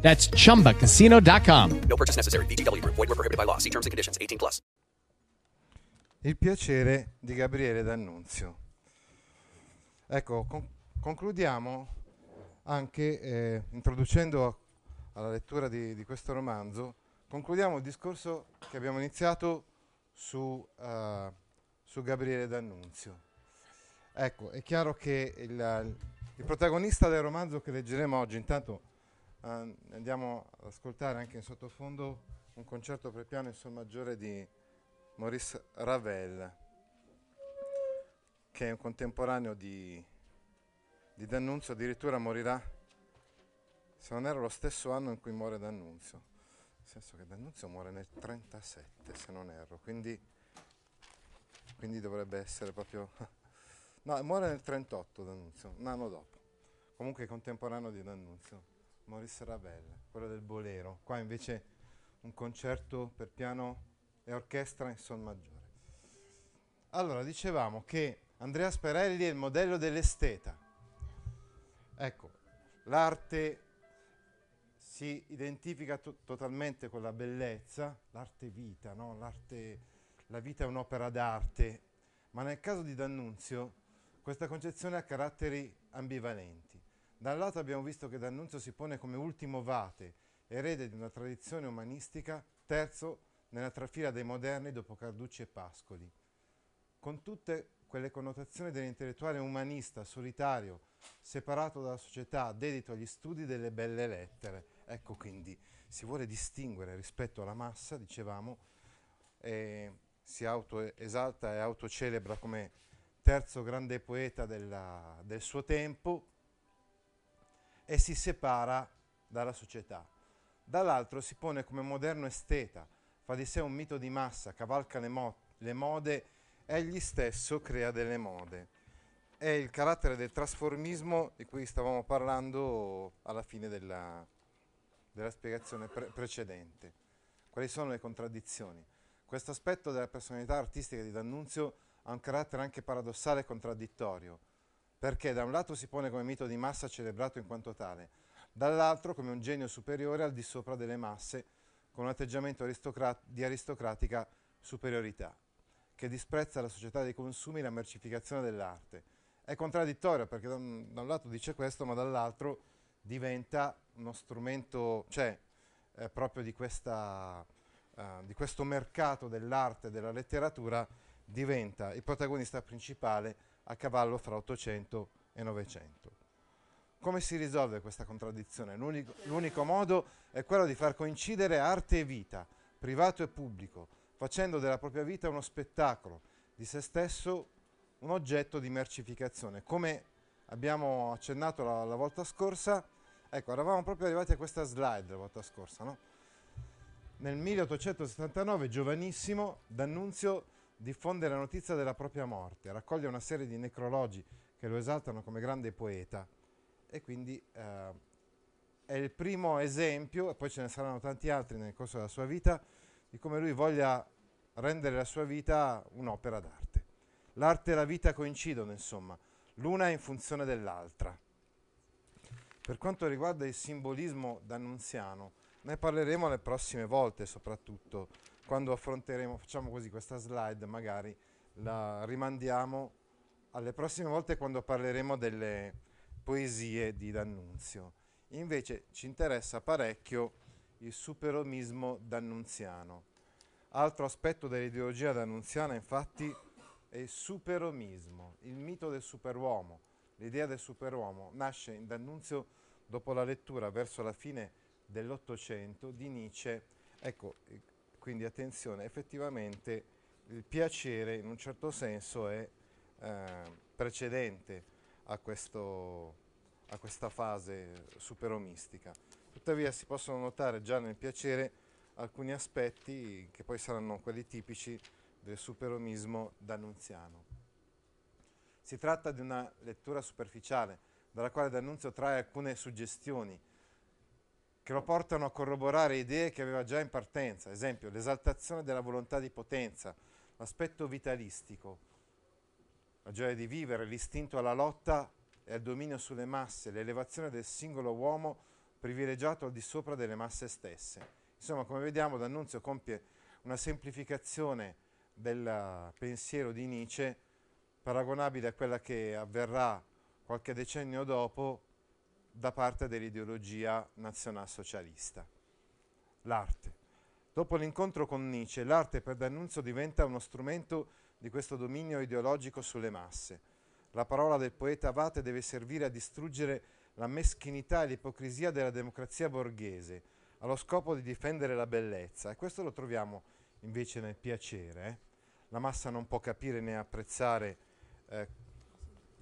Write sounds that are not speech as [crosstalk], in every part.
That's chumbacasino.com. No purchase necessary. VGW Group. Void were prohibited by law. See terms and conditions. 18 plus. Il piacere di Gabriele D'Annunzio. Ecco, con- concludiamo anche eh, introducendo alla lettura di, di questo romanzo, concludiamo il discorso che abbiamo iniziato su, eh, su Gabriele D'Annunzio. Ecco, è chiaro che il, il protagonista del romanzo che leggeremo oggi, intanto andiamo ad ascoltare anche in sottofondo un concerto per piano in sol maggiore di Maurice Ravel, che è un contemporaneo di, di D'Annunzio, addirittura morirà, se non era lo stesso anno in cui muore D'Annunzio, nel senso che D'Annunzio muore nel 37, se non erro, quindi, quindi dovrebbe essere proprio... [laughs] no, muore nel 38 D'Annunzio, un anno dopo, comunque contemporaneo di D'Annunzio. Maurice Ravel, quello del bolero. Qua invece un concerto per piano e orchestra in sol maggiore. Allora, dicevamo che Andrea Sperelli è il modello dell'esteta. Ecco, l'arte si identifica to- totalmente con la bellezza, l'arte vita, no? l'arte, la vita è un'opera d'arte, ma nel caso di D'Annunzio questa concezione ha caratteri ambivalenti. Da un lato abbiamo visto che D'Annunzio si pone come ultimo vate, erede di una tradizione umanistica, terzo nella trafila dei moderni dopo Carducci e Pascoli, con tutte quelle connotazioni dell'intellettuale umanista, solitario, separato dalla società, dedito agli studi delle belle lettere. Ecco quindi si vuole distinguere rispetto alla massa, dicevamo, e si autoesalta e autocelebra come terzo grande poeta della, del suo tempo, e si separa dalla società. Dall'altro si pone come moderno esteta, fa di sé un mito di massa, cavalca le, mo- le mode, egli stesso crea delle mode. È il carattere del trasformismo di cui stavamo parlando alla fine della, della spiegazione pre- precedente. Quali sono le contraddizioni? Questo aspetto della personalità artistica di D'Annunzio ha un carattere anche paradossale e contraddittorio perché da un lato si pone come mito di massa celebrato in quanto tale, dall'altro come un genio superiore al di sopra delle masse, con un atteggiamento aristocrat- di aristocratica superiorità, che disprezza la società dei consumi e la mercificazione dell'arte. È contraddittorio perché da un, da un lato dice questo, ma dall'altro diventa uno strumento, cioè eh, proprio di, questa, uh, di questo mercato dell'arte e della letteratura, diventa il protagonista principale a cavallo fra 800 e 900. Come si risolve questa contraddizione? L'unico, l'unico, modo è quello di far coincidere arte e vita, privato e pubblico, facendo della propria vita uno spettacolo, di se stesso un oggetto di mercificazione. Come abbiamo accennato la, la volta scorsa, ecco, eravamo proprio arrivati a questa slide la volta scorsa, no? Nel 1879, giovanissimo, D'Annunzio diffonde la notizia della propria morte, raccoglie una serie di necrologi che lo esaltano come grande poeta e quindi eh, è il primo esempio, e poi ce ne saranno tanti altri nel corso della sua vita, di come lui voglia rendere la sua vita un'opera d'arte. L'arte e la vita coincidono, insomma, l'una in funzione dell'altra. Per quanto riguarda il simbolismo d'annunziano, ne parleremo le prossime volte soprattutto quando affronteremo, facciamo così questa slide, magari la rimandiamo alle prossime volte quando parleremo delle poesie di D'Annunzio. Invece ci interessa parecchio il superomismo d'annunziano. Altro aspetto dell'ideologia d'annunziana infatti è il superomismo, il mito del superuomo. L'idea del superuomo nasce in D'Annunzio dopo la lettura verso la fine dell'Ottocento di Nietzsche. Ecco, quindi attenzione, effettivamente il piacere in un certo senso è eh, precedente a, questo, a questa fase superomistica. Tuttavia si possono notare già nel piacere alcuni aspetti che poi saranno quelli tipici del superomismo d'annunziano. Si tratta di una lettura superficiale, dalla quale D'Annunzio trae alcune suggestioni che lo portano a corroborare idee che aveva già in partenza, esempio l'esaltazione della volontà di potenza, l'aspetto vitalistico, la gioia di vivere, l'istinto alla lotta e al dominio sulle masse, l'elevazione del singolo uomo privilegiato al di sopra delle masse stesse. Insomma, come vediamo, D'Annunzio compie una semplificazione del pensiero di Nietzsche paragonabile a quella che avverrà qualche decennio dopo da parte dell'ideologia nazionalsocialista. L'arte. Dopo l'incontro con Nietzsche, l'arte per D'Annunzio diventa uno strumento di questo dominio ideologico sulle masse. La parola del poeta Avate deve servire a distruggere la meschinità e l'ipocrisia della democrazia borghese, allo scopo di difendere la bellezza. E questo lo troviamo invece nel piacere. Eh? La massa non può capire né apprezzare eh,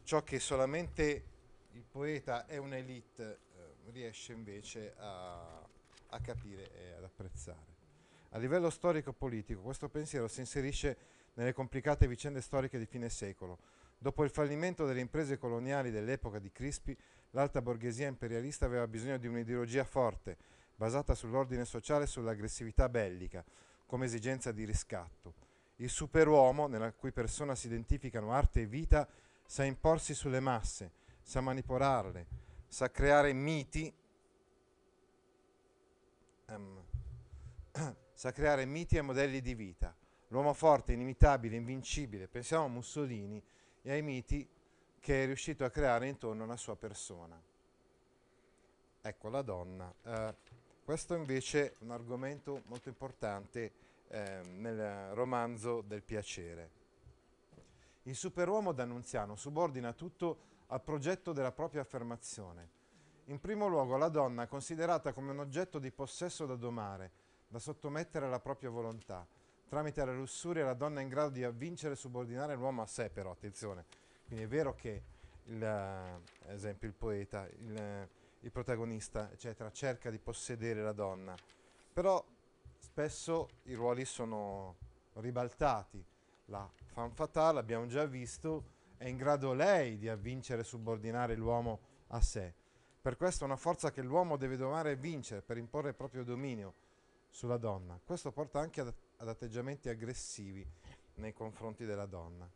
ciò che solamente il poeta è un'elite eh, riesce invece a, a capire e ad apprezzare. A livello storico-politico questo pensiero si inserisce nelle complicate vicende storiche di fine secolo. Dopo il fallimento delle imprese coloniali dell'epoca di Crispi, l'alta borghesia imperialista aveva bisogno di un'ideologia forte, basata sull'ordine sociale e sull'aggressività bellica, come esigenza di riscatto. Il superuomo, nella cui persona si identificano arte e vita, sa imporsi sulle masse, sa manipolarle, sa creare miti, um, [clears throat] sa creare miti e modelli di vita. L'uomo forte, inimitabile, invincibile, pensiamo a Mussolini e ai miti che è riuscito a creare intorno alla sua persona. Ecco, la donna. Eh, questo invece è un argomento molto importante eh, nel romanzo del piacere. Il superuomo d'Annunziano subordina tutto al progetto della propria affermazione. In primo luogo la donna è considerata come un oggetto di possesso da domare, da sottomettere alla propria volontà. Tramite la lussuria la donna è in grado di avvincere e subordinare l'uomo a sé, però, attenzione. Quindi è vero che, il, ad esempio, il poeta, il, il protagonista, eccetera, cerca di possedere la donna, però spesso i ruoli sono ribaltati. La fan fatale, abbiamo già visto, è in grado lei di avvincere e subordinare l'uomo a sé. Per questo è una forza che l'uomo deve domare e vincere per imporre il proprio dominio sulla donna. Questo porta anche ad, ad atteggiamenti aggressivi nei confronti della donna.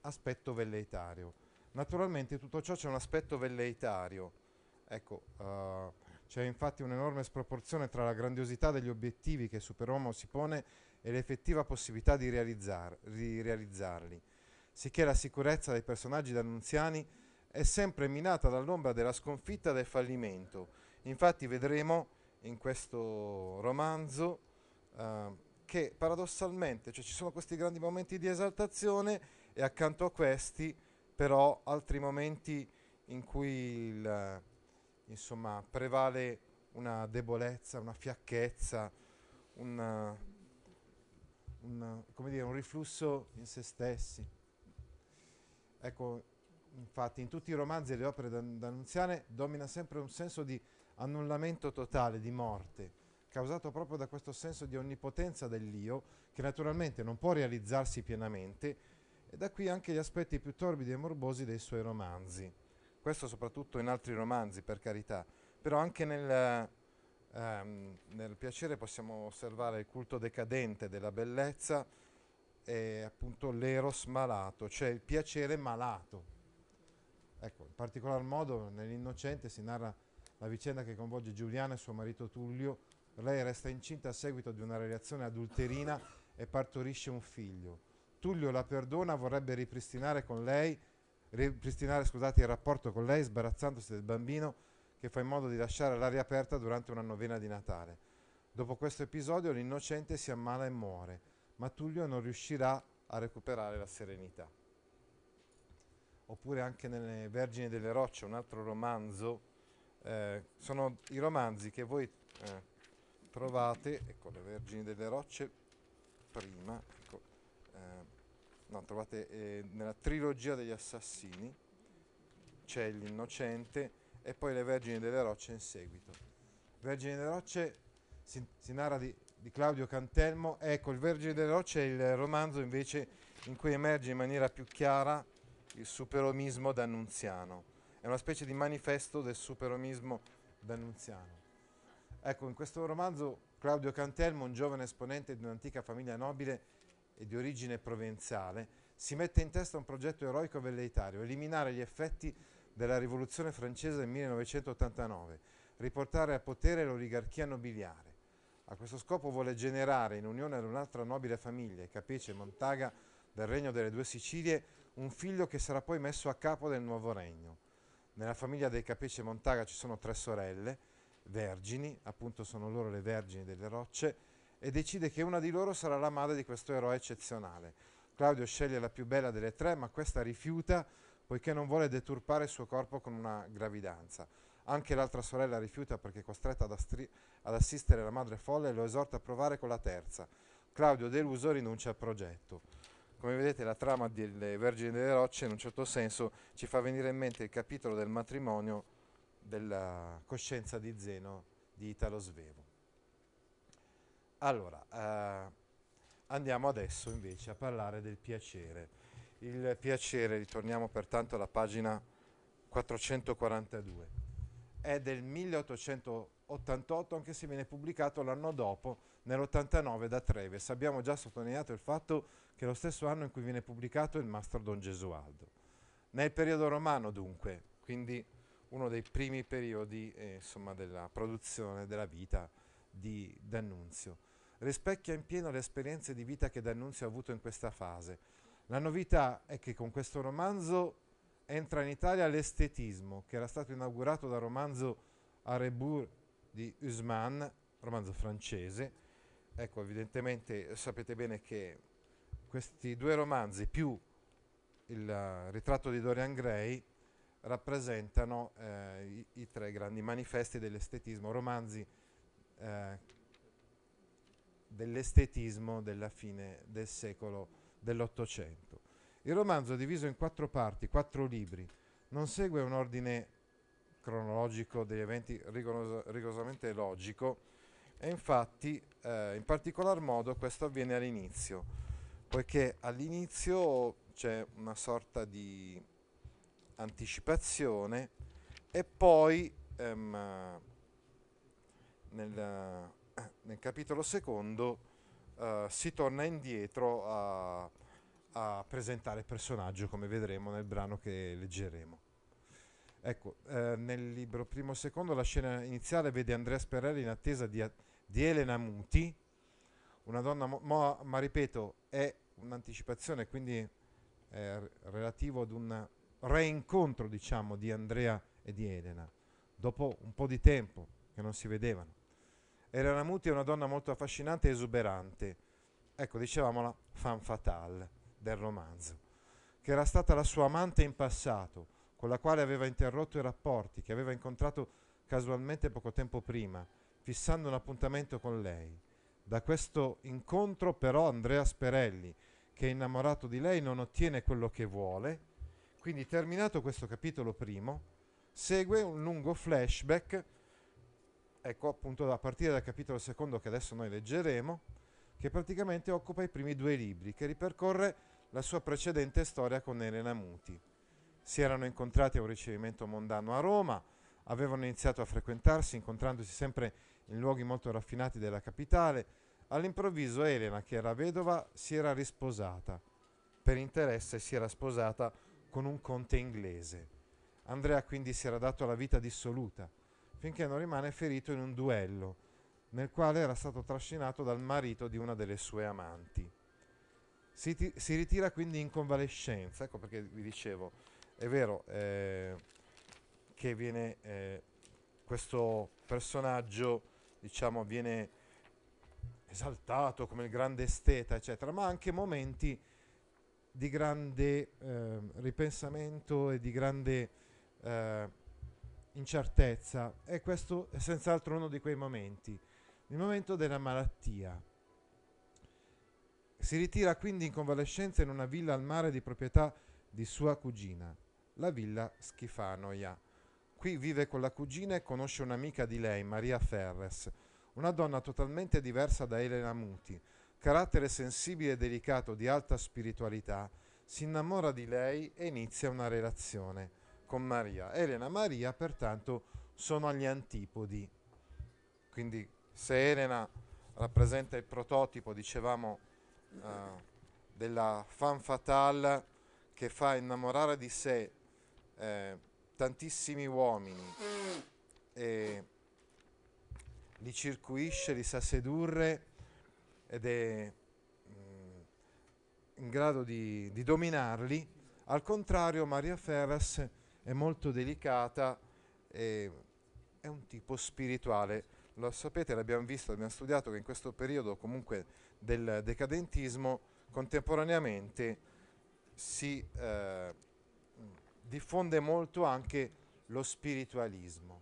Aspetto velleitario. Naturalmente tutto ciò c'è un aspetto velleitario. Ecco, uh, c'è infatti un'enorme sproporzione tra la grandiosità degli obiettivi che superuomo si pone e l'effettiva possibilità di, realizzar, di realizzarli sicché la sicurezza dei personaggi d'annunziani è sempre minata dall'ombra della sconfitta e del fallimento. Infatti vedremo in questo romanzo uh, che paradossalmente cioè ci sono questi grandi momenti di esaltazione e accanto a questi però altri momenti in cui il, insomma, prevale una debolezza, una fiacchezza, una, una, dire, un riflusso in se stessi. Ecco, infatti in tutti i romanzi e le opere d'annunziane domina sempre un senso di annullamento totale, di morte, causato proprio da questo senso di onnipotenza dell'io, che naturalmente non può realizzarsi pienamente, e da qui anche gli aspetti più torbidi e morbosi dei suoi romanzi. Questo soprattutto in altri romanzi, per carità, però anche nel, ehm, nel piacere possiamo osservare il culto decadente della bellezza, è appunto l'eros malato, cioè il piacere malato. Ecco, in particolar modo nell'Innocente si narra la vicenda che coinvolge Giuliana e suo marito Tullio. Lei resta incinta a seguito di una relazione adulterina e partorisce un figlio. Tullio la perdona, vorrebbe ripristinare con lei, ripristinare scusate, il rapporto con lei sbarazzandosi del bambino che fa in modo di lasciare l'aria aperta durante una novena di Natale. Dopo questo episodio l'innocente si ammala e muore ma Tullio non riuscirà a recuperare la serenità. Oppure anche nelle Vergini delle Rocce, un altro romanzo, eh, sono i romanzi che voi eh, trovate, ecco le Vergini delle Rocce, prima, ecco, eh, no, trovate eh, nella trilogia degli assassini, c'è l'innocente e poi le Vergini delle Rocce in seguito. Vergini delle Rocce si, si narra di, di Claudio Cantelmo. Ecco, Il Vergine delle Rocce è il romanzo invece in cui emerge in maniera più chiara il superomismo d'annunziano. È una specie di manifesto del superomismo d'annunziano. Ecco, in questo romanzo Claudio Cantelmo, un giovane esponente di un'antica famiglia nobile e di origine provenzale, si mette in testa un progetto eroico velleitario, eliminare gli effetti della rivoluzione francese del 1989, riportare a potere l'oligarchia nobiliare. A questo scopo vuole generare, in unione ad un'altra nobile famiglia, Capice Montaga, del regno delle due Sicilie, un figlio che sarà poi messo a capo del nuovo regno. Nella famiglia dei Capice Montaga ci sono tre sorelle, vergini, appunto sono loro le vergini delle rocce, e decide che una di loro sarà la madre di questo eroe eccezionale. Claudio sceglie la più bella delle tre, ma questa rifiuta poiché non vuole deturpare il suo corpo con una gravidanza. Anche l'altra sorella rifiuta perché costretta ad, astri- ad assistere la madre folle e lo esorta a provare con la terza. Claudio, deluso, rinuncia al progetto. Come vedete la trama delle Vergini delle Rocce in un certo senso ci fa venire in mente il capitolo del matrimonio della coscienza di Zeno di Italo Svevo. Allora, eh, andiamo adesso invece a parlare del piacere. Il piacere, ritorniamo pertanto alla pagina 442, è del 1888 anche se viene pubblicato l'anno dopo, nell'89 da Treves. Abbiamo già sottolineato il fatto che è lo stesso anno in cui viene pubblicato il Mastro Don Gesualdo. Nel periodo romano dunque, quindi uno dei primi periodi eh, insomma, della produzione della vita di D'Annunzio. Rispecchia in pieno le esperienze di vita che D'Annunzio ha avuto in questa fase. La novità è che con questo romanzo entra in Italia l'estetismo, che era stato inaugurato dal romanzo A Rebours di Usman, romanzo francese. Ecco, evidentemente sapete bene che questi due romanzi più il ritratto di Dorian Gray rappresentano eh, i, i, tre grandi manifesti dell'estetismo, romanzi eh, dell'estetismo della fine del secolo dell'Ottocento. Il romanzo diviso in quattro parti, quattro libri, non segue un ordine cronologico degli eventi rigoroso, rigorosamente logico e infatti eh, in particolar modo questo avviene all'inizio, poiché all'inizio c'è una sorta di anticipazione e poi ehm, nel, nel, capitolo secondo eh, si torna indietro a, a, presentare il personaggio come vedremo nel brano che leggeremo. Ecco, eh, nel libro primo e secondo la scena iniziale vede Andrea Sperelli in attesa di, di Elena Muti, una donna, mo, mo, ma ripeto, è un'anticipazione, quindi è relativo ad un reincontro, diciamo, di Andrea e di Elena, dopo un po' di tempo che non si vedevano. Elena Muti è una donna molto affascinante e esuberante, ecco, dicevamo la fan fatale del romanzo, che era stata la sua amante in passato, con la quale aveva interrotto i rapporti, che aveva incontrato casualmente poco tempo prima, fissando un appuntamento con lei. Da questo incontro però Andrea Sperelli, che è innamorato di lei, non ottiene quello che vuole, quindi terminato questo capitolo primo, segue un lungo flashback, ecco appunto a partire dal capitolo secondo che adesso noi leggeremo, che praticamente occupa i primi due libri, che ripercorre la sua precedente storia con Elena Muti. Si erano incontrati a un ricevimento mondano a Roma, avevano iniziato a frequentarsi, incontrandosi sempre in luoghi molto raffinati della capitale. All'improvviso Elena, che era vedova, si era risposata. Per interesse si era sposata con un conte inglese. Andrea quindi si era dato alla vita dissoluta, finché non rimane ferito in un duello, nel quale era stato trascinato dal marito di una delle sue amanti. Si, ti- si ritira quindi in convalescenza, ecco perché vi dicevo, è vero eh, che viene eh, questo personaggio, diciamo, viene esaltato come il grande esteta, eccetera, ma anche momenti di grande eh, ripensamento e di grande eh, incertezza e questo è senz'altro uno di quei momenti, il momento della malattia. Si ritira quindi in convalescenza in una villa al mare di proprietà di sua cugina, la villa Schifanoia. Qui vive con la cugina e conosce un'amica di lei, Maria Ferres, una donna totalmente diversa da Elena Muti, carattere sensibile e delicato di alta spiritualità, si innamora di lei e inizia una relazione con Maria. Elena e Maria, pertanto, sono agli antipodi. Quindi se Elena rappresenta il prototipo, dicevamo, uh, della fan fatale che fa innamorare di sé eh, tantissimi uomini e li circuisce, li sa sedurre ed è mm, in grado di, di, dominarli. Al contrario, Maria Ferras è molto delicata e è un tipo spirituale. Lo sapete, l'abbiamo visto, abbiamo studiato che in questo periodo comunque del decadentismo contemporaneamente si eh, diffonde molto anche lo spiritualismo.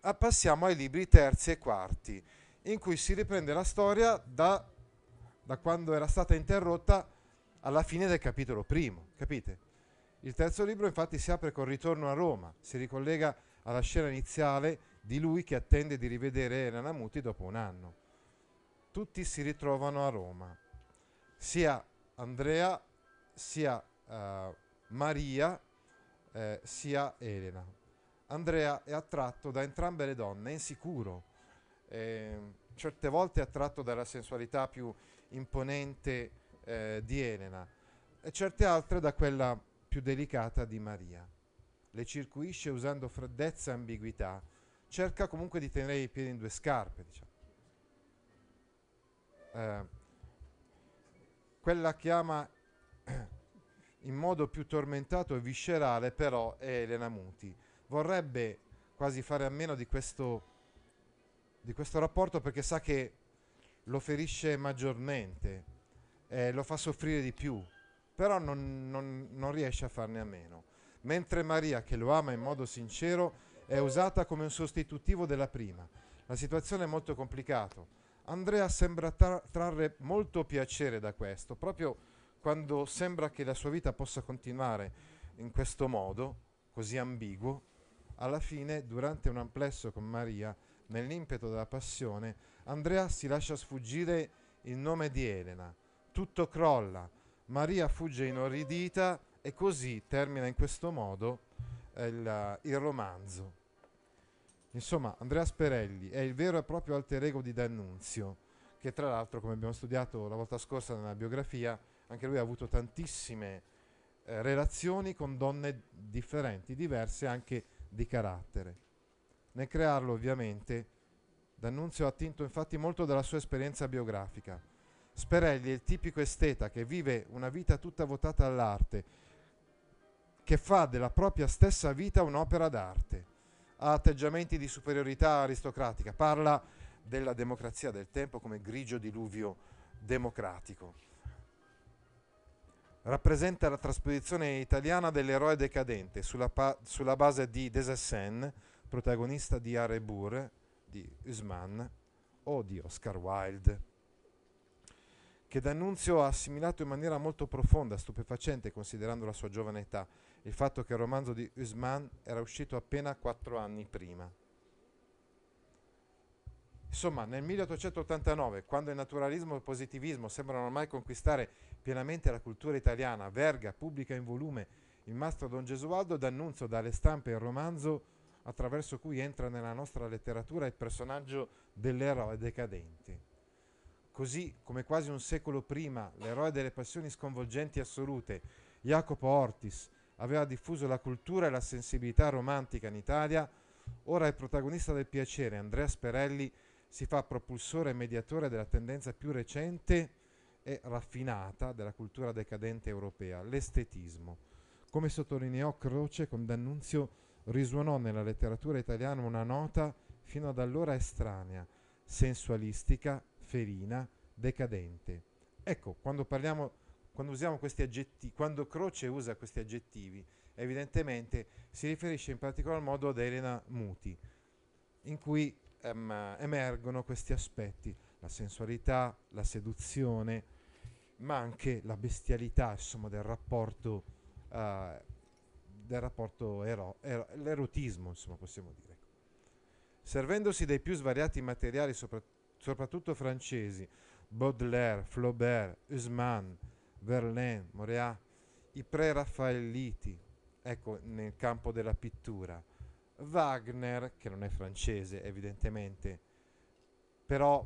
Ah, passiamo ai libri terzi e quarti, in cui si riprende la storia da, da quando era stata interrotta alla fine del capitolo primo, capite? Il terzo libro infatti si apre col ritorno a Roma, si ricollega alla scena iniziale di lui che attende di rivedere Elena Muti dopo un anno. Tutti si ritrovano a Roma, sia Andrea sia uh, Maria eh, sia Elena. Andrea è attratto da entrambe le donne, è insicuro, eh, certe volte è attratto dalla sensualità più imponente eh, di Elena e certe altre da quella più delicata di Maria. Le circuisce usando freddezza e ambiguità, cerca comunque di tenere i piedi in due scarpe. Diciamo. Eh, quella che ama [clears throat] in modo più tormentato e viscerale però è Elena Muti. Vorrebbe quasi fare a meno di questo, di questo rapporto perché sa che lo ferisce maggiormente, eh, lo fa soffrire di più, però non, non, non riesce a farne a meno. Mentre Maria, che lo ama in modo sincero, è usata come un sostitutivo della prima. La situazione è molto complicata. Andrea sembra tra- trarre molto piacere da questo, proprio quando sembra che la sua vita possa continuare in questo modo, così ambiguo, alla fine, durante un amplesso con Maria, nell'impeto della passione, Andrea si lascia sfuggire il nome di Elena. Tutto crolla, Maria fugge inorridita e così termina in questo modo il, il romanzo. Insomma, Andrea Sperelli è il vero e proprio alter ego di D'Annunzio, che tra l'altro, come abbiamo studiato la volta scorsa nella biografia, anche lui ha avuto tantissime eh, relazioni con donne differenti, diverse anche di carattere. Nel crearlo ovviamente D'Annunzio ha attinto infatti molto della sua esperienza biografica. Sperelli è il tipico esteta che vive una vita tutta votata all'arte, che fa della propria stessa vita un'opera d'arte. Ha atteggiamenti di superiorità aristocratica, parla della democrazia del tempo come grigio diluvio democratico. Rappresenta la trasposizione italiana dell'eroe decadente sulla, pa- sulla base di Desassen, protagonista di Arebur, di Usman o di Oscar Wilde, che D'Annunzio ha assimilato in maniera molto profonda, stupefacente considerando la sua giovane età, il fatto che il romanzo di Usman era uscito appena quattro anni prima. Insomma, nel 1889, quando il naturalismo e il positivismo sembrano ormai conquistare pienamente la cultura italiana, Verga pubblica in volume il Mastro Don Gesualdo d'annunzio dalle stampe il romanzo attraverso cui entra nella nostra letteratura il personaggio dell'eroe decadente. Così come quasi un secolo prima l'eroe delle passioni sconvolgenti assolute, Jacopo Ortis, aveva diffuso la cultura e la sensibilità romantica in Italia, ora il protagonista del piacere, Andrea Sperelli, si fa propulsore e mediatore della tendenza più recente e raffinata della cultura decadente europea, l'estetismo. Come sottolineò Croce, con D'Annunzio risuonò nella letteratura italiana una nota fino ad allora estranea, sensualistica, felina, decadente. Ecco, quando parliamo, quando usiamo questi aggettivi, quando Croce usa questi aggettivi, evidentemente si riferisce in particolar modo ad Elena Muti, in cui um, emergono questi aspetti, la sensualità, la seduzione, ma anche la bestialità insomma, del rapporto, uh, del rapporto ero- ero- l'erotismo, insomma, possiamo dire. servendosi dei più svariati materiali, sopra- soprattutto francesi, Baudelaire, Flaubert, Usman, Verlaine, Moreat, i pre-raffaelliti, ecco, nel campo della pittura, Wagner, che non è francese evidentemente, però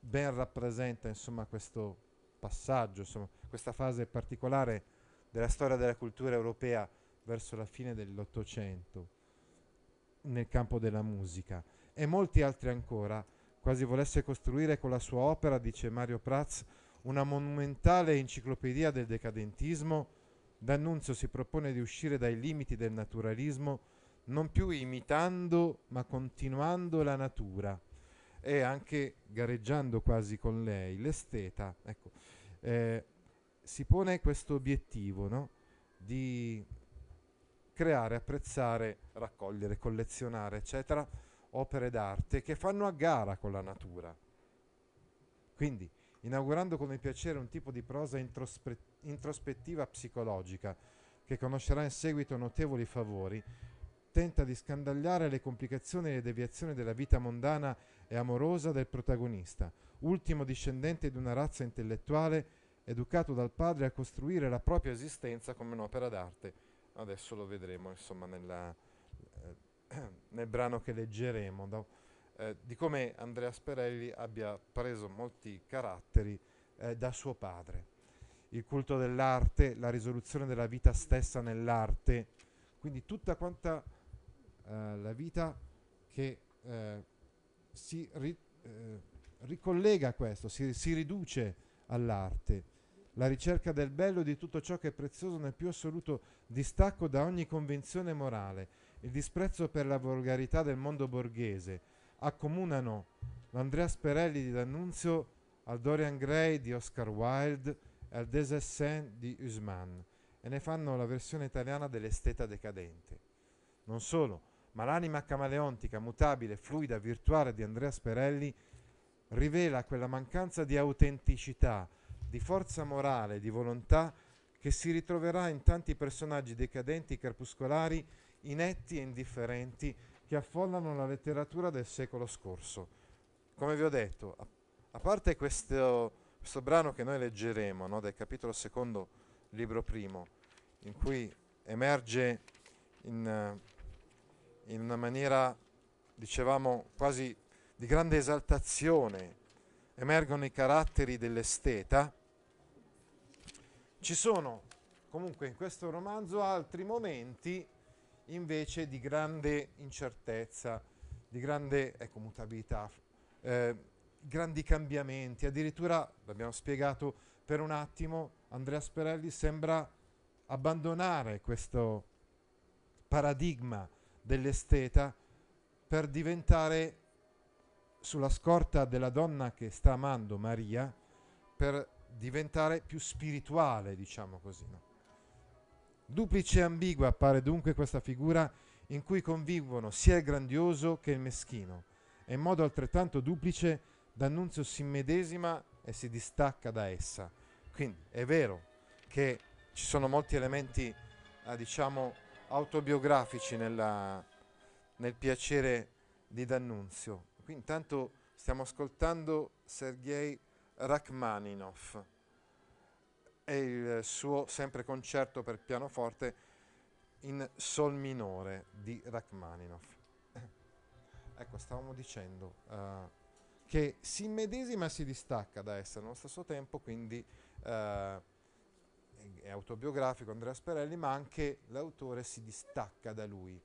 ben rappresenta insomma questo passaggio, insomma, questa fase particolare della storia della cultura europea verso la fine dell'Ottocento nel campo della musica. E molti altri ancora, quasi volesse costruire con la sua opera, dice Mario Prats, una monumentale enciclopedia del decadentismo, D'Annunzio si propone di uscire dai limiti del naturalismo, non più imitando ma continuando la natura e anche gareggiando quasi con lei, l'esteta. Ecco, eh, si pone questo obiettivo no? di creare, apprezzare, raccogliere, collezionare, eccetera, opere d'arte che fanno a gara con la natura. Quindi, inaugurando con il piacere un tipo di prosa introspe- introspettiva psicologica che conoscerà in seguito notevoli favori, tenta di scandagliare le complicazioni e le deviazioni della vita mondana e amorosa del protagonista, ultimo discendente di una razza intellettuale educato dal padre a costruire la propria esistenza come un'opera d'arte adesso lo vedremo insomma nella, eh, [clears throat] nel brano che leggeremo? Eh, di come Andrea Sperelli abbia preso molti caratteri eh, da suo padre. Il culto dell'arte, la risoluzione della vita stessa nell'arte, quindi tutta quanta eh, la vita che eh, si ri, eh, ricollega a questo, si, si riduce all'arte. La ricerca del bello di tutto ciò che è prezioso nel più assoluto distacco da ogni convenzione morale, il disprezzo per la volgarità del mondo borghese, accomunano l'Andrea Sperelli di D'Annunzio al Dorian Gray di Oscar Wilde e al Desessin di Usman e ne fanno la versione italiana dell'esteta decadente. Non solo, ma l'anima camaleontica, mutabile, fluida, virtuale di Andrea Sperelli rivela quella mancanza di autenticità, di forza morale, di volontà che si ritroverà in tanti personaggi decadenti crepuscolari, inetti e indifferenti che affollano la letteratura del secolo scorso. Come vi ho detto, a, a parte questo, questo, brano che noi leggeremo no, del capitolo secondo, libro primo, in cui emerge in, in una maniera, dicevamo, quasi di grande esaltazione, emergono i caratteri dell'esteta, ci sono comunque in questo romanzo altri momenti invece di grande incertezza, di grande ecco, mutabilità, eh, grandi cambiamenti. Addirittura, l'abbiamo spiegato per un attimo, Andrea Sperelli sembra abbandonare questo paradigma dell'esteta per diventare sulla scorta della donna che sta amando Maria, per diventare più spirituale, diciamo così. No? Duplice e ambigua appare dunque questa figura in cui convivono sia il grandioso che il meschino, e in modo altrettanto duplice D'Annunzio si medesima e si distacca da essa. Quindi è vero che ci sono molti elementi, eh, diciamo, autobiografici nella, nel piacere di D'Annunzio. Qui intanto stiamo ascoltando Sergei Rachmaninov e il suo sempre concerto per pianoforte in sol minore di Rachmaninov. [coughs] ecco, stavamo dicendo uh, che si immedesima e si distacca da essere allo stesso tempo, quindi uh, è autobiografico Andrea Sperelli, ma anche l'autore si distacca da lui.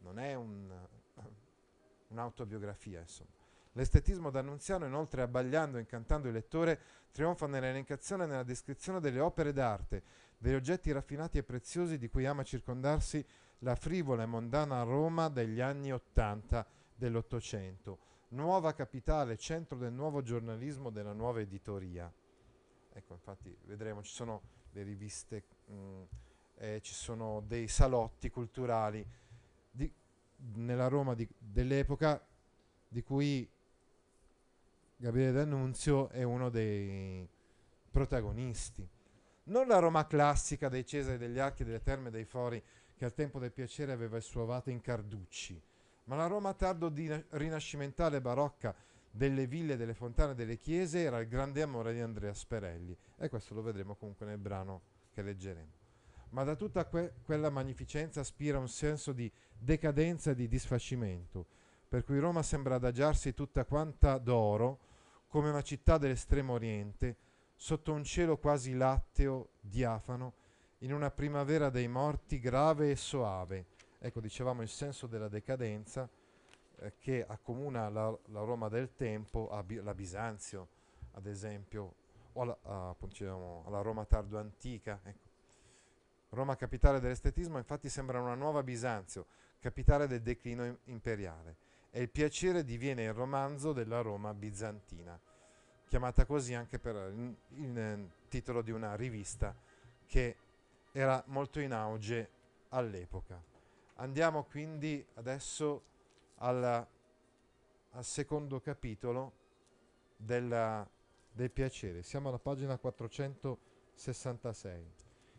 Non è un, [coughs] un'autobiografia, insomma. L'estetismo d'Annunziano, inoltre, abbagliando e incantando il lettore, trionfa nell'elencazione e nella descrizione delle opere d'arte, degli oggetti raffinati e preziosi di cui ama circondarsi la frivola e mondana Roma degli anni Ottanta dell'Ottocento, nuova capitale, centro del nuovo giornalismo, della nuova editoria. Ecco, infatti, vedremo, ci sono le riviste, mh, mm, eh, ci sono dei salotti culturali di, nella Roma dell'epoca di cui Gabriele D'Annunzio è uno dei protagonisti. Non la Roma classica dei Cesari degli Archi, delle Terme dei Fori, che al tempo del piacere aveva il suo avato in Carducci, Ma la Roma tardo rinascimentale barocca delle ville, delle fontane, delle chiese era il grande amore di Andrea Sperelli e questo lo vedremo comunque nel brano che leggeremo. Ma da tutta que- quella magnificenza aspira un senso di decadenza e di disfacimento, per cui Roma sembra adagiarsi tutta quanta d'oro, come una città dell'estremo oriente, sotto un cielo quasi latteo, diafano, in una primavera dei morti grave e soave. Ecco, dicevamo il senso della decadenza eh, che accomuna la, la, Roma del tempo alla Bisanzio, ad esempio, o alla, a, diciamo, alla Roma tardo antica. Ecco. Roma capitale dell'estetismo infatti sembra una nuova Bisanzio, capitale del declino imperiale, e il piacere diviene il romanzo della Roma bizantina, chiamata così anche per il, eh, titolo di una rivista che era molto in auge all'epoca. Andiamo quindi adesso alla, al secondo capitolo della, del piacere. Siamo alla pagina 466.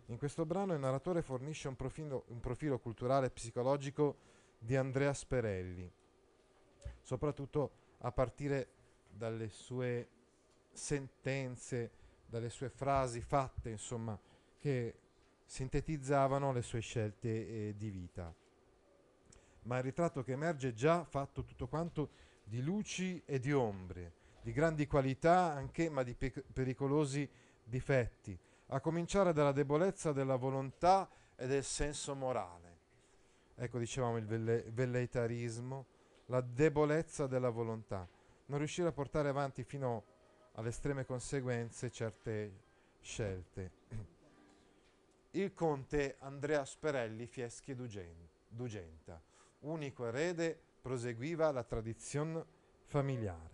In questo brano il narratore fornisce un profilo, un profilo culturale e psicologico di Andrea Sperelli, soprattutto a partire dalle sue sentenze, dalle sue frasi fatte, insomma, che sintetizzavano le sue scelte eh, di vita. Ma il ritratto che emerge è già fatto tutto quanto di luci e di ombre, di grandi qualità anche, ma di pe- pericolosi difetti, a cominciare dalla debolezza della volontà e del senso morale. Ecco, dicevamo il velle- velleitarismo, la debolezza della volontà, non riuscire a portare avanti fino alle estreme conseguenze certe scelte [clears throat] il conte Andrea Sperelli Fieschi Dugenta, unico erede, proseguiva la tradizione familiare.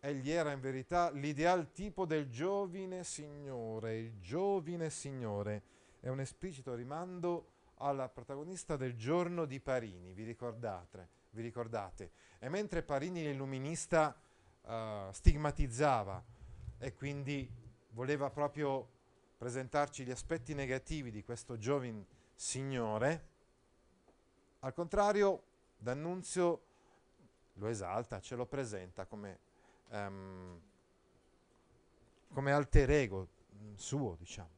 Egli era in verità l'ideal tipo del giovine signore, il giovine signore è un esplicito rimando alla protagonista del giorno di Parini, vi ricordate? Vi ricordate? E mentre Parini l'illuminista uh, stigmatizzava e quindi voleva proprio presentarci gli aspetti negativi di questo giovane signore, al contrario, D'Annunzio lo esalta, ce lo presenta come, um, come alter ego suo, diciamo.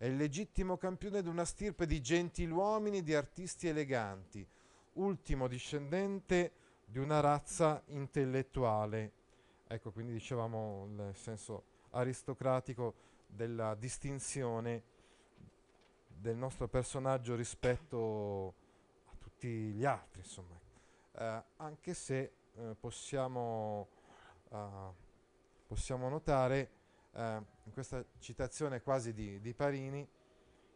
È il legittimo campione di una stirpe di gentiluomini, di artisti eleganti, ultimo discendente di una razza intellettuale. Ecco, quindi dicevamo il senso aristocratico della distinzione del nostro personaggio rispetto a tutti gli altri, insomma. Eh, anche se eh, possiamo, uh, possiamo, notare uh, in questa citazione quasi di, di, Parini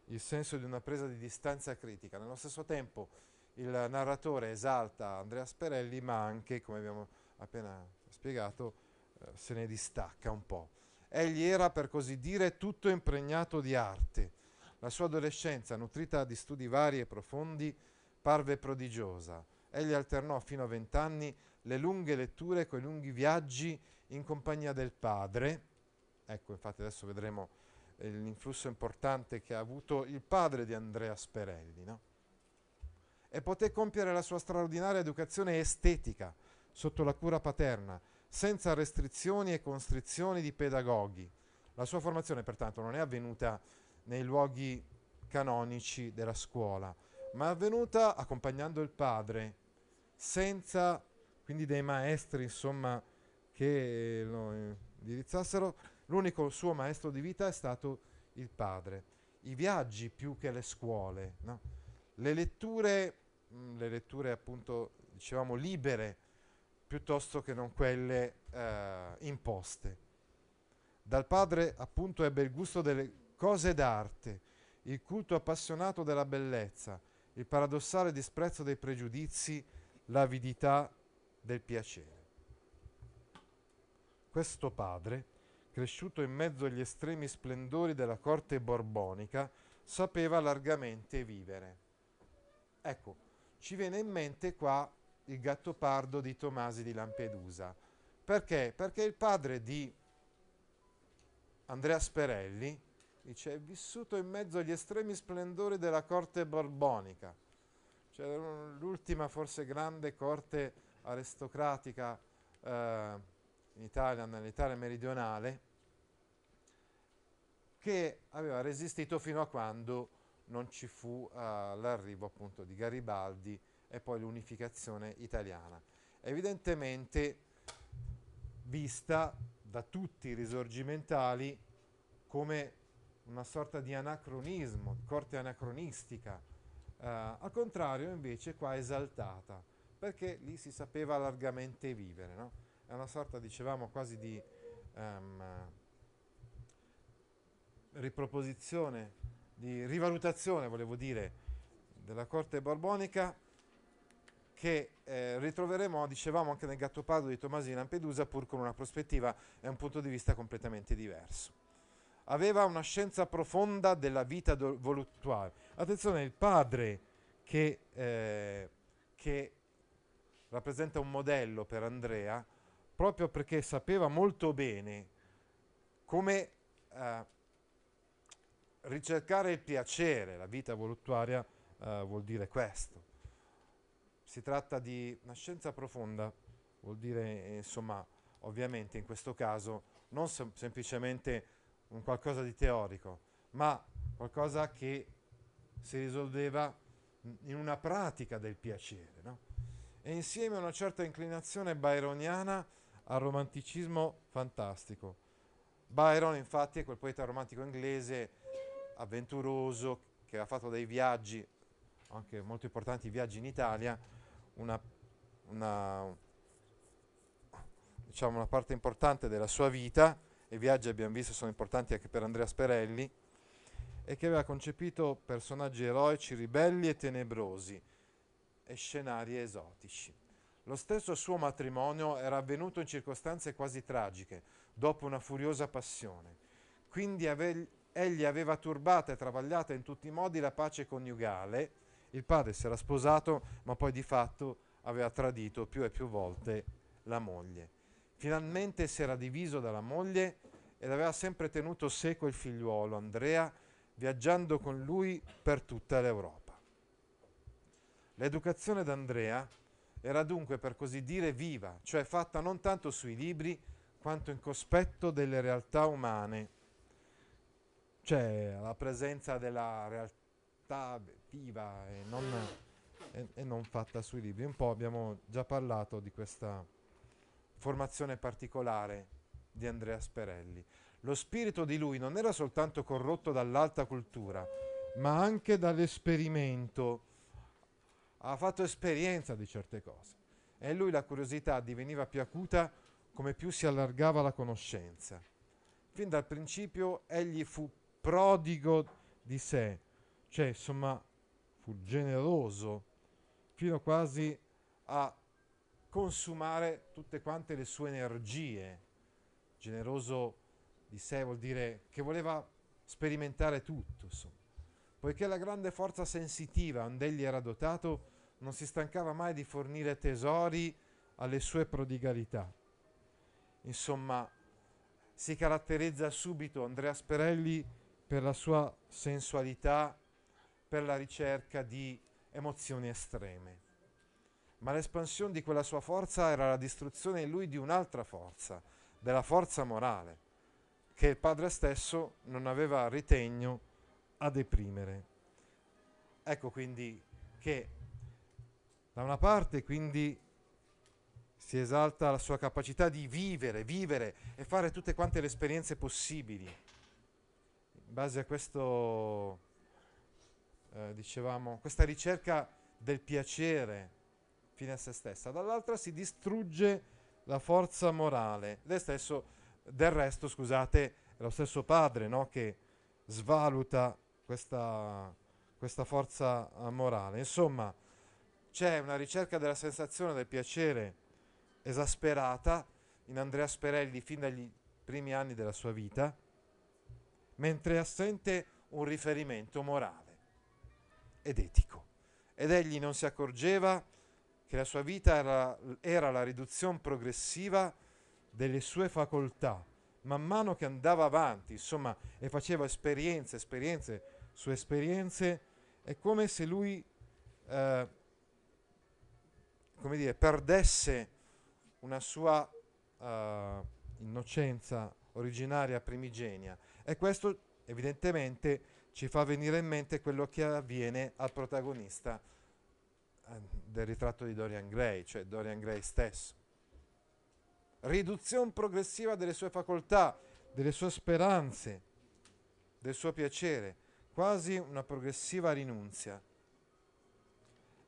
il senso di una presa di distanza critica. Nello stesso tempo il narratore esalta Andrea Sperelli, ma anche, come abbiamo appena spiegato, uh, se ne distacca un po'. Egli era, per così dire, tutto impregnato di arte. La sua adolescenza, nutrita di studi vari e profondi, parve prodigiosa. Egli alternò fino a vent'anni le lunghe letture con i lunghi viaggi in compagnia del padre. Ecco, infatti adesso vedremo eh, l'influsso importante che ha avuto il padre di Andrea Sperelli. No? E poté compiere la sua straordinaria educazione estetica sotto la cura paterna, senza restrizioni e constrizioni di pedagoghi. La sua formazione pertanto non è avvenuta nei luoghi canonici della scuola, ma è avvenuta accompagnando il padre, senza quindi dei maestri insomma, che lo indirizzassero. L'unico suo maestro di vita è stato il padre. I viaggi più che le scuole, no? le letture, mh, mm, le letture appunto dicevamo libere, piuttosto che non quelle eh, imposte. Dal padre appunto ebbe il gusto delle cose d'arte, il culto appassionato della bellezza, il paradossale disprezzo dei pregiudizi, l'avidità del piacere. Questo padre, cresciuto in mezzo agli estremi splendori della corte borbonica, sapeva largamente vivere. Ecco, ci viene in mente qua il Gattopardo di Tomasi di Lampedusa. Perché? Perché il padre di Andrea Sperelli dice è vissuto in mezzo agli estremi splendori della corte borbonica, cioè l'ultima forse grande corte aristocratica eh, in Italia, nell'Italia meridionale, che aveva resistito fino a quando non ci fu uh, l'arrivo appunto di Garibaldi e poi l'unificazione italiana. Evidentemente vista da tutti i risorgimentali come una sorta di anacronismo, corte anacronistica, uh, al contrario invece qua esaltata, perché lì si sapeva largamente vivere, no? è una sorta, dicevamo, quasi di um, riproposizione, di rivalutazione, volevo dire, della corte borbonica che eh, ritroveremo, dicevamo, anche nel Gattopardo di Tomasi di Lampedusa, pur con una prospettiva e un punto di vista completamente diverso. Aveva una scienza profonda della vita do- voluttuale. Attenzione, il padre che, eh, che rappresenta un modello per Andrea, proprio perché sapeva molto bene come eh, ricercare il piacere, la vita voluttuaria eh, vuol dire questo. Si tratta di una scienza profonda, vuol dire insomma, ovviamente in questo caso non sem- semplicemente un qualcosa di teorico, ma qualcosa che si risolveva in una pratica del piacere. No? E insieme a una certa inclinazione byroniana al romanticismo fantastico. Byron infatti è quel poeta romantico inglese avventuroso che ha fatto dei viaggi, anche molto importanti viaggi in Italia, una, una, diciamo una parte importante della sua vita, e i viaggi abbiamo visto sono importanti anche per Andrea Sperelli, e che aveva concepito personaggi eroici, ribelli e tenebrosi e scenari esotici. Lo stesso suo matrimonio era avvenuto in circostanze quasi tragiche, dopo una furiosa passione. Quindi ave- egli aveva turbata e travagliata in tutti i modi la pace coniugale. Il padre si era sposato, ma poi di fatto aveva tradito più e più volte la moglie. Finalmente si era diviso dalla moglie ed aveva sempre tenuto seco il figliuolo Andrea, viaggiando con lui per tutta l'Europa. L'educazione d'Andrea era dunque per così dire viva, cioè fatta non tanto sui libri quanto in cospetto delle realtà umane, cioè la presenza della realtà viva e non, e, e non fatta sui libri. Un po' abbiamo già parlato di questa formazione particolare di Andrea Sperelli. Lo spirito di lui non era soltanto corrotto dall'alta cultura, ma anche dall'esperimento ha fatto esperienza di certe cose e in lui la curiosità diveniva più acuta come più si allargava la conoscenza. Fin dal principio egli fu prodigo di sé, cioè insomma fu generoso fino quasi a consumare tutte quante le sue energie. Generoso di sé vuol dire che voleva sperimentare tutto, insomma. Poiché la grande forza sensitiva onde egli era dotato non si stancava mai di fornire tesori alle sue prodigalità. Insomma, si caratterizza subito Andrea Sperelli per la sua sensualità, per la ricerca di emozioni estreme. Ma l'espansione di quella sua forza era la distruzione in lui di un'altra forza, della forza morale, che il padre stesso non aveva ritegno a deprimere. Ecco quindi che da una parte quindi si esalta la sua capacità di vivere, vivere e fare tutte quante le esperienze possibili. Base a questo, eh, dicevamo, questa ricerca del piacere fine a se stessa. Dall'altra si distrugge la forza morale. Stesso, del resto, scusate, è lo stesso padre no, che svaluta questa, questa forza eh, morale. Insomma, c'è una ricerca della sensazione del piacere esasperata in Andrea Sperelli fin dagli primi anni della sua vita, mentre è assente un riferimento morale ed etico. Ed egli non si accorgeva che la sua vita era, era la riduzione progressiva delle sue facoltà, man mano che andava avanti, insomma, e faceva esperienze, esperienze su esperienze, è come se lui eh, come dire, perdesse una sua uh, innocenza originaria primigenia. E questo evidentemente ci fa venire in mente quello che avviene al protagonista eh, del ritratto di Dorian Gray, cioè Dorian Gray stesso. Riduzione progressiva delle sue facoltà, delle sue speranze, del suo piacere, quasi una progressiva rinunzia.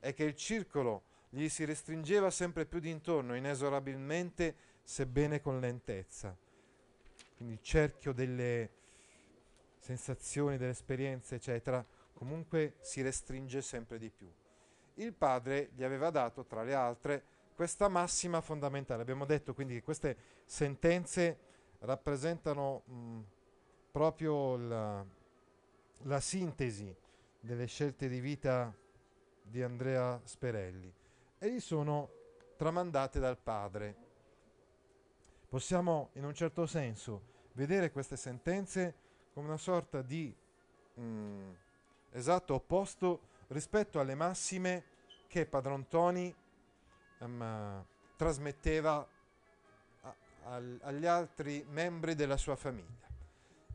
E che il circolo gli si restringeva sempre più d'intorno, inesorabilmente, sebbene con lentezza. Quindi il cerchio delle sensazioni, delle esperienze, eccetera, comunque si restringe sempre di più. Il padre gli aveva dato, tra le altre, questa massima fondamentale. Abbiamo detto quindi che queste sentenze rappresentano mh, proprio la, la sintesi delle scelte di vita di Andrea Sperelli e gli sono tramandate dal padre. Possiamo in un certo senso vedere queste sentenze come una sorta di mh, mm, esatto opposto rispetto alle massime che Padron Toni um, trasmetteva a, a, agli altri membri della sua famiglia.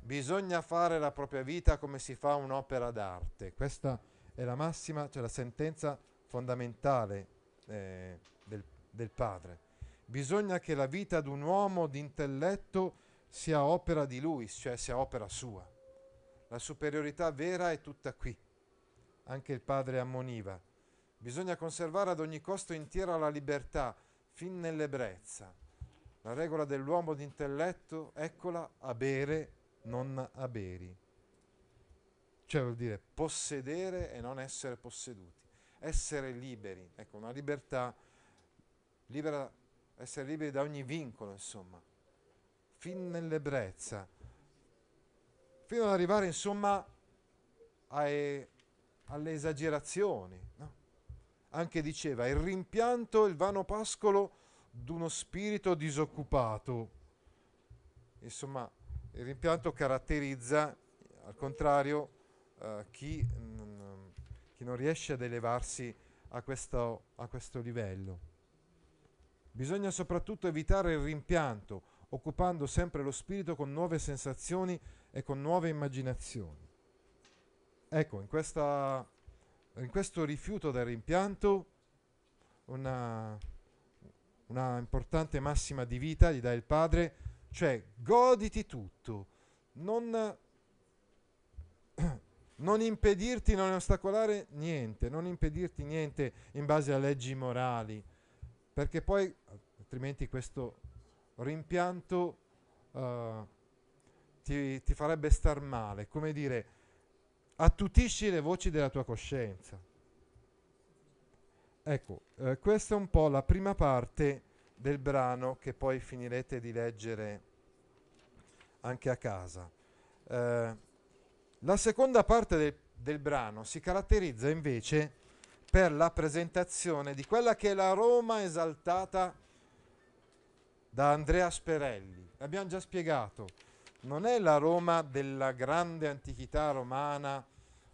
Bisogna fare la propria vita come si fa un'opera d'arte. Questa è la massima, cioè la sentenza fondamentale eh, del, del padre. Bisogna che la vita di un uomo di intelletto sia opera di lui, cioè sia opera sua. La superiorità vera è tutta qui. Anche il padre ammoniva. Bisogna conservare ad ogni costo intera la libertà, fin nell'ebbrezza. La regola dell'uomo d'intelletto, eccola, a bere, non a beri. Cioè vuol dire possedere e non essere posseduti. Essere liberi. Ecco, una libertà libera, essere liberi da ogni vincolo, insomma fin nell'ebbrezza, fino ad arrivare insomma ai, alle esagerazioni. No? Anche diceva il rimpianto, il vano pascolo d'uno spirito disoccupato. Insomma, il rimpianto caratterizza, al contrario, eh, chi, mh, chi, non riesce ad elevarsi a questo, a questo livello. Bisogna soprattutto evitare il rimpianto, occupando sempre lo spirito con nuove sensazioni e con nuove immaginazioni. Ecco, in, questa, in questo rifiuto del rimpianto, una, una importante massima di vita gli dà il padre, cioè goditi tutto, non, [clears throat] non impedirti, non ostacolare niente, non impedirti niente in base a leggi morali, perché poi altrimenti questo rimpianto uh, ti, ti, farebbe star male, come dire, attutisci le voci della tua coscienza. Ecco, eh, questa è un po' la prima parte del brano che poi finirete di leggere anche a casa. Eh, la seconda parte del, del brano si caratterizza invece per la presentazione di quella che è la Roma esaltata da Andrea Sperelli. Abbiamo già spiegato, non è la Roma della grande antichità romana,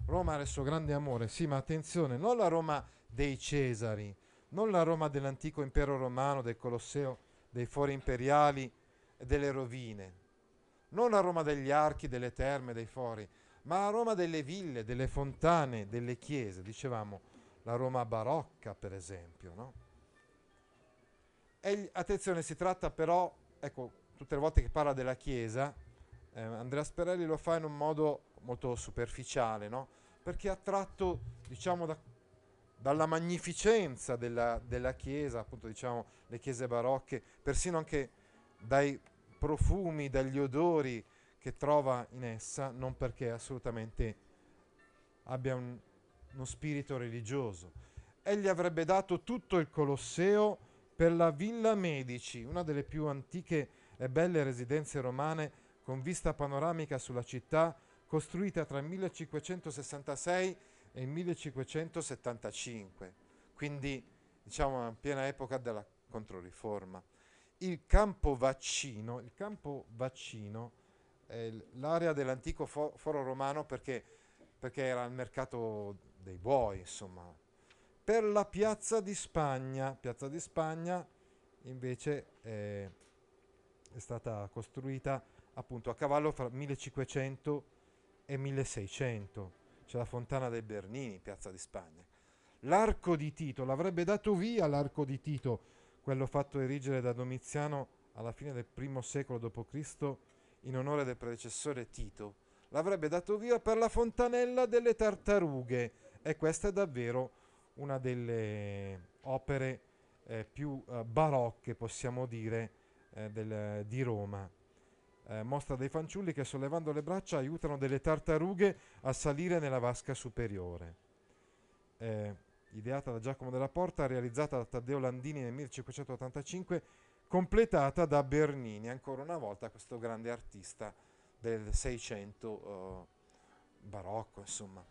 Roma suo grande amore, sì, ma attenzione, non la Roma dei Cesari, non la Roma dell'antico impero romano, del Colosseo, dei fori imperiali e delle rovine, non la Roma degli archi, delle terme, dei fori, ma la Roma delle ville, delle fontane, delle chiese, dicevamo la Roma barocca per esempio, no? E, attenzione, si tratta però, ecco, tutte le volte che parla della Chiesa, eh, Andrea Sperelli lo fa in un modo molto superficiale, no? Perché è attratto, diciamo, da, dalla magnificenza della, della, Chiesa, appunto, diciamo, le chiese barocche, persino anche dai profumi, dagli odori che trova in essa, non perché assolutamente abbia un, uno spirito religioso. Egli avrebbe dato tutto il Colosseo per la Villa Medici, una delle più antiche e belle residenze romane con vista panoramica sulla città, costruita tra il 1566 e il 1575, quindi diciamo in piena epoca della Controriforma. Il campo vaccino, il campo vaccino è l'area dell'antico foro romano perché, perché era il mercato dei buoi, insomma, per la Piazza di Spagna. Piazza di Spagna invece è, è stata costruita appunto a cavallo fra 1500 e 1600. C'è la Fontana dei Bernini, Piazza di Spagna. L'arco di Tito l'avrebbe dato via l'arco di Tito, quello fatto erigere da Domiziano alla fine del primo secolo d.C. in onore del predecessore Tito. L'avrebbe dato via per la fontanella delle tartarughe e questa è davvero una delle opere eh, più eh, barocche, possiamo dire, eh, del, di Roma. Eh, mostra dei fanciulli che sollevando le braccia aiutano delle tartarughe a salire nella vasca superiore. Eh, ideata da Giacomo della Porta, realizzata da Taddeo Landini nel 1585, completata da Bernini, ancora una volta questo grande artista del Seicento eh, barocco, insomma.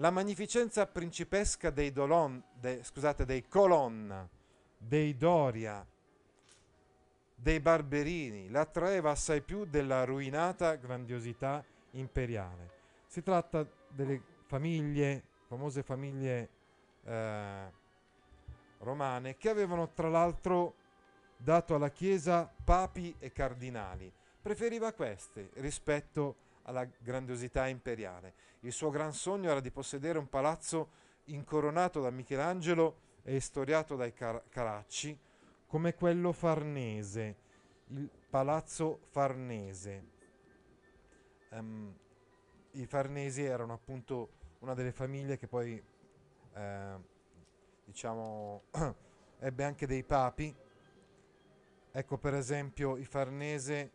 La magnificenza principesca dei, Dolon, de, scusate, dei Colonna, dei Doria, dei Barberini l'attraeva assai più della ruinata grandiosità imperiale. Si tratta delle famiglie, famose famiglie eh, romane, che avevano tra l'altro dato alla Chiesa papi e cardinali. Preferiva queste rispetto alla grandiosità imperiale. Il suo gran sogno era di possedere un palazzo incoronato da Michelangelo e istoriato dai Car- Caracci, come quello farnese, il palazzo farnese. Um, I farnesi erano appunto una delle famiglie che poi eh, diciamo [clears throat] ebbe anche dei papi. Ecco per esempio i farnese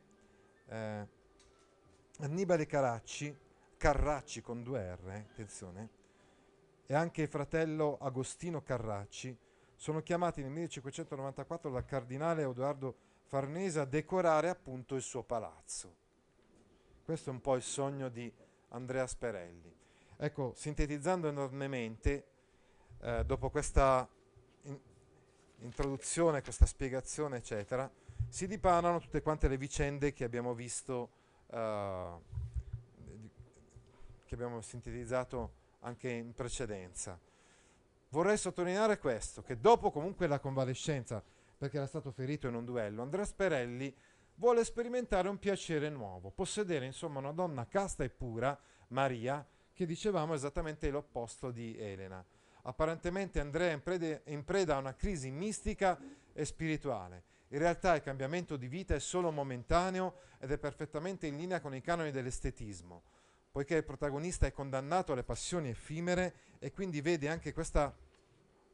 eh, Annibale Caracci, Carracci con due R, eh, attenzione, e anche fratello Agostino Carracci sono chiamati nel 1594 dal cardinale Edoardo Farnese a decorare appunto il suo palazzo. Questo è un po' il sogno di Andrea Sperelli. Ecco, sintetizzando enormemente, eh, dopo questa in- introduzione, questa spiegazione, eccetera, si dipanano tutte quante le vicende che abbiamo visto, che abbiamo sintetizzato anche in precedenza. Vorrei sottolineare questo, che dopo comunque la convalescenza, perché era stato ferito in un duello, Andrea Sperelli vuole sperimentare un piacere nuovo, possedere insomma una donna casta e pura, Maria, che dicevamo esattamente l'opposto di Elena. Apparentemente Andrea è in preda, in preda a una crisi mistica e spirituale. In realtà il cambiamento di vita è solo momentaneo ed è perfettamente in linea con i canoni dell'estetismo, poiché il protagonista è condannato alle passioni effimere e quindi vede anche questa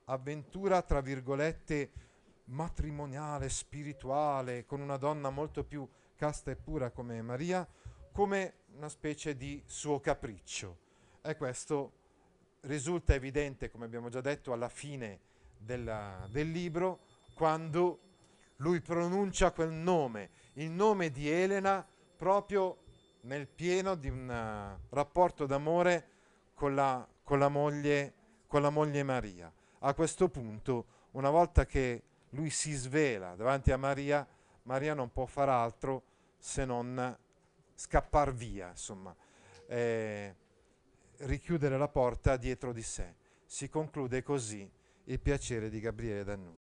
avventura, tra virgolette, matrimoniale, spirituale, con una donna molto più casta e pura come Maria, come una specie di suo capriccio. E questo risulta evidente, come abbiamo già detto, alla fine della, del libro, quando lui pronuncia quel nome, il nome di Elena, proprio nel pieno di un uh, rapporto d'amore con la, con la, moglie, con la moglie Maria. A questo punto, una volta che lui si svela davanti a Maria, Maria non può far altro se non scappar via, insomma, eh, richiudere la porta dietro di sé. Si conclude così il piacere di Gabriele D'Annunzio.